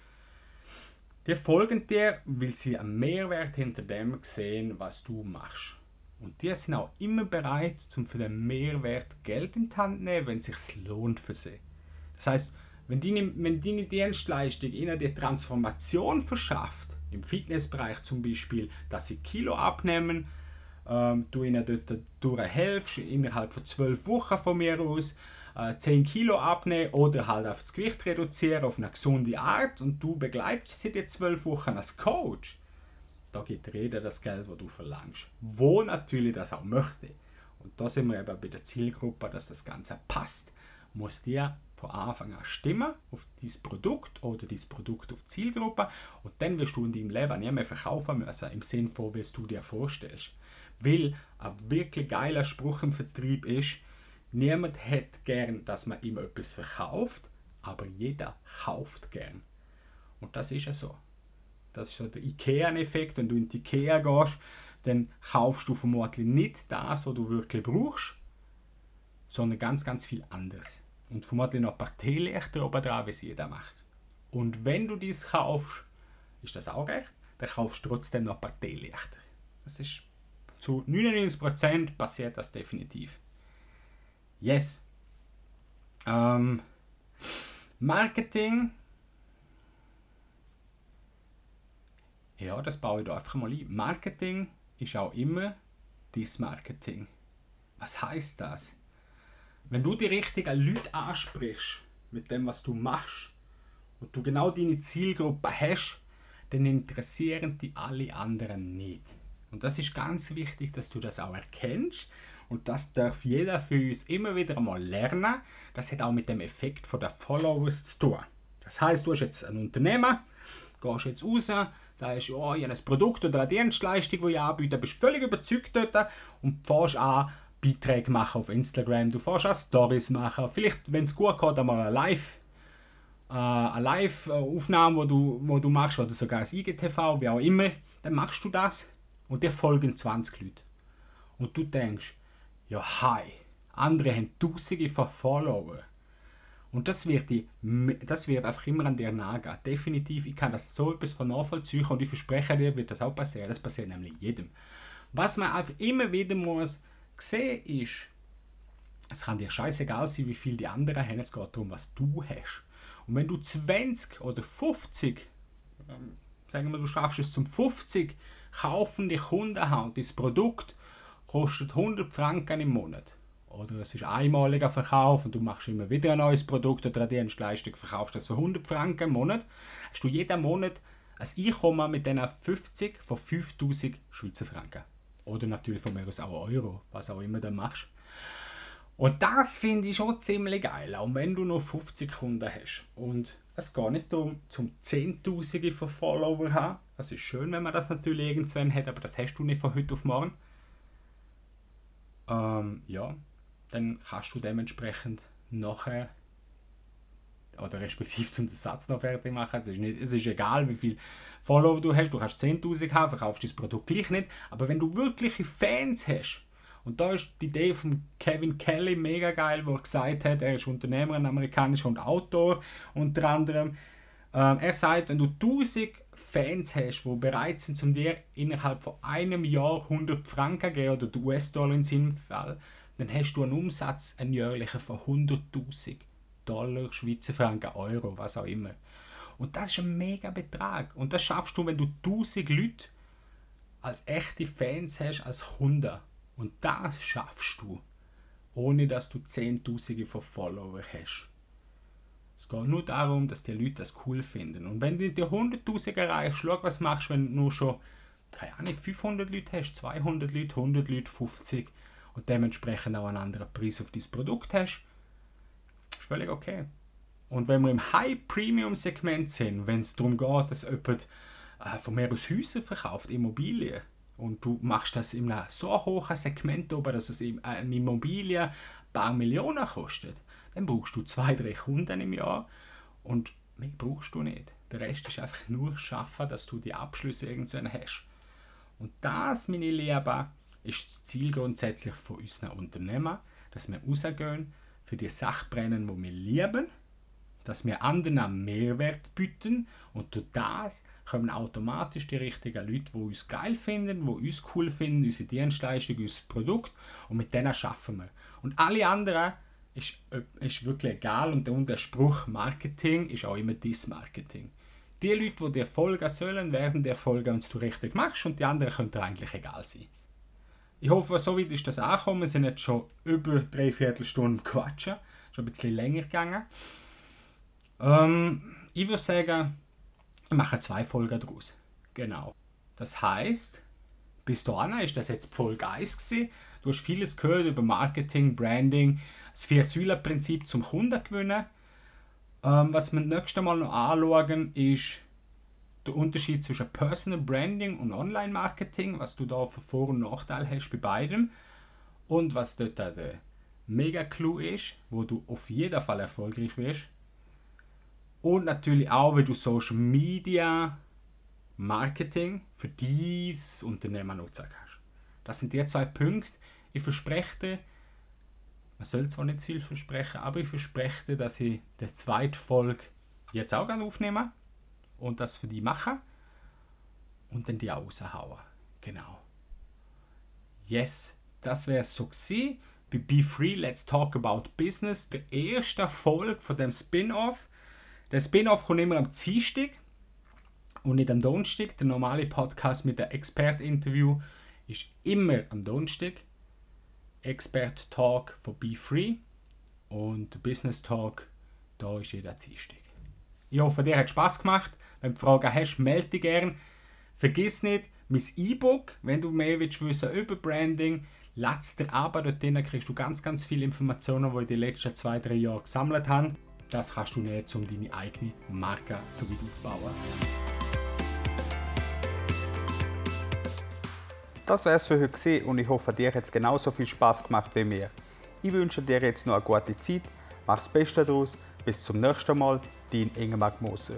die folgen dir, weil sie einen Mehrwert hinter dem sehen, was du machst. Und die sind auch immer bereit, zum für den Mehrwert Geld in die Hand zu nehmen, wenn es sich lohnt für sie. Das heißt, wenn deine, wenn deine Dienstleistung ihnen die Transformation verschafft, im Fitnessbereich zum Beispiel, dass sie Kilo abnehmen, ähm, du ihnen dort durchhelfst, innerhalb von zwölf Wochen von mir aus, äh, 10 Kilo abnehmen oder halt auf das Gewicht reduzieren auf eine gesunde Art und du begleitest sie die zwölf Wochen als Coach, da gibt jeder das Geld, das du verlangst. Wo natürlich das auch möchte. Und da sind wir eben bei der Zielgruppe, dass das Ganze passt. Muss dir von Anfang an stimmen auf dieses Produkt oder dieses Produkt auf die Zielgruppe und dann wirst du in deinem Leben nicht mehr verkaufen müssen, im Sinn von, wie du dir vorstellst. Weil ein wirklich geiler Spruch im Vertrieb ist, niemand hat gern, dass man ihm etwas verkauft, aber jeder kauft gern. Und das ist ja so. Das ist so der IKEA-Effekt. Wenn du in die IKEA gehst, dann kaufst du vermutlich nicht das, was du wirklich brauchst, sondern ganz, ganz viel anderes. Und vermutlich noch ein paar Teelichter oben drauf, wie es jeder macht. Und wenn du dies kaufst, ist das auch recht, dann kaufst du trotzdem noch ein paar Teelichter. Das ist zu 99% passiert das definitiv. Yes. Ähm, Marketing Ja, das baue ich da einfach mal ein. Marketing ist auch immer dein Marketing. Was heißt das? Wenn du die richtigen Leute ansprichst mit dem, was du machst, und du genau deine Zielgruppe hast, dann interessieren die alle anderen nicht. Und das ist ganz wichtig, dass du das auch erkennst. Und das darf jeder für uns immer wieder mal lernen. Das hat auch mit dem Effekt von der Followers zu tun. Das heißt, du hast jetzt ein Unternehmen, gehst jetzt raus, da ist ja ein Produkt oder eine Dienstleistung, die ich anbiete, bist völlig überzeugt dort und fährst an, Beiträge machen auf Instagram, du fährst an Stories machen, vielleicht, wenn es gut geht, einmal ein Live äh, eine Live-Aufnahme, wo du, wo du machst, oder sogar ein IGTV, wie auch immer, dann machst du das und dir folgen 20 Leute. Und du denkst, ja hi, andere haben tausende von Follower. Und das wird, die, das wird einfach immer an dir nagehen. Definitiv, ich kann das so etwas von nachvollziehen und ich verspreche dir, wird das auch passieren. Das passiert nämlich jedem. Was man einfach immer wieder muss sehen ist, es kann dir scheißegal sein, wie viel die anderen haben, es geht darum, was du hast. Und wenn du 20 oder 50, ähm, sagen wir, du schaffst es zum 50 kaufende Kunden haben, das Produkt kostet 100 Franken im Monat. Oder es ist einmaliger Verkauf und du machst immer wieder ein neues Produkt oder eine Dienstleistung, verkaufst das für 100 Franken im Monat, hast du jeden Monat ein Einkommen mit diesen 50 von 5000 Schweizer Franken. Oder natürlich von mir aus auch Euro, was auch immer du machst. Und das finde ich schon ziemlich geil, auch wenn du nur 50 Kunden hast. Und es geht nicht darum, zum Zehntausende von Follower haben. Das ist schön, wenn man das natürlich irgendwann hat, aber das hast du nicht von heute auf morgen. Ähm, ja, dann kannst du dementsprechend nachher oder respektive zum Satz noch fertig machen. Es ist, nicht, es ist egal, wie viel Follower du hast. Du kannst 10.000 haben, verkaufst das Produkt gleich nicht. Aber wenn du wirkliche Fans hast, und da ist die Idee von Kevin Kelly mega geil, wo er gesagt hat, er ist Unternehmer, ein amerikanischer und Autor unter anderem. Ähm, er sagt, wenn du 1000 Fans hast, die bereit sind, um dir innerhalb von einem Jahr 100 Franken geben oder US-Dollar in seinem Fall, dann hast du einen Umsatz, einen jährlichen von 100.000 Dollar, Schweizer Franken, Euro, was auch immer. Und das ist ein mega Betrag. Und das schaffst du, wenn du 1000 Leute als echte Fans hast, als Kunden. Und das schaffst du, ohne dass du Zehntausende von Follower hast. Es geht nur darum, dass die Leute das cool finden. Und wenn du die 100.000 erreichst, schau, was machst du, wenn du nur schon, keine Ahnung, 500 Leute hast, 200 Leute, 100 Leute, 50 und dementsprechend auch einen anderen Preis auf dein Produkt hast, ist völlig okay. Und wenn wir im High-Premium-Segment sind, wenn es darum geht, dass jemand äh, von mir aus Häuser verkauft, Immobilien, und du machst das in einem so hohen Segment oben, dass es eine Immobilie paar Millionen kostet, dann brauchst du zwei, drei Kunden im Jahr und mehr brauchst du nicht. Der Rest ist einfach nur schaffen, dass du die Abschlüsse irgendwann hast. Und das, meine Lieben, ist das Ziel grundsätzlich von unseren Unternehmen, dass wir rausgehen, für die Sachen brennen, die wir lieben, dass wir anderen Mehrwert bieten und durch das kommen automatisch die richtigen Leute, die uns geil finden, die uns cool finden, unsere Dienstleistung, unser Produkt und mit denen schaffen wir. Und alle anderen ist, ist wirklich egal und der Spruch Marketing ist auch immer das Marketing. Die Leute, die dir folgen sollen, werden dir folgen, wenn du richtig machst und die anderen können dir eigentlich egal sein. Ich hoffe, so weit ist das angekommen. Wir sind jetzt schon über dreiviertel Stunden quatschen. Schon ein bisschen länger gegangen. Ähm, ich würde sagen, ich mache zwei Folgen daraus. Genau. Das heißt, bis dahin ist das jetzt Folge 1 gewesen. Du hast vieles gehört über Marketing, Branding, das Vier-Säulen-Prinzip zum Kunden gewinnen. Ähm, was wir das nächste Mal noch anschauen, ist der Unterschied zwischen Personal Branding und Online Marketing, was du da für Vor- und Nachteile hast bei beidem und was dort der Mega-Clou ist, wo du auf jeden Fall erfolgreich wirst. Und natürlich auch, wie du Social Media Marketing für dieses Unternehmen nutzen kannst. Das sind die zwei Punkte. Ich verspreche dir, man soll zwar nicht viel versprechen, aber ich verspreche dir, dass ich die zweite Folge jetzt auch aufnehmen und das für die machen und dann die auch raushauen. Genau. Yes, das wäre so gewesen. Bei Be Free, Let's Talk About Business, der erste Folge von dem Spin-off. Der Spin-off kommt immer am Dienstag und nicht am Donnerstag. Der normale Podcast mit dem Expert-Interview ist immer am Donnerstag. Expert Talk von Be Free und Business Talk, da ist jeder Dienstag. Ich hoffe, dir hat Spaß gemacht. Wenn du Fragen hast, melde dich gerne. Vergiss nicht, mein E-Book, wenn du mehr willst wissen über Branding, lass dir aber dort kriegst du ganz, ganz viele Informationen, die ich in den letzten zwei, drei Jahren gesammelt habe das kannst du nicht, um deine eigene Marke so weit aufzubauen. Das war es für heute und ich hoffe, dir hat es genauso viel Spaß gemacht wie mir. Ich wünsche dir jetzt noch eine gute Zeit, mach's Beste daraus, bis zum nächsten Mal, dein Ingemar Moser.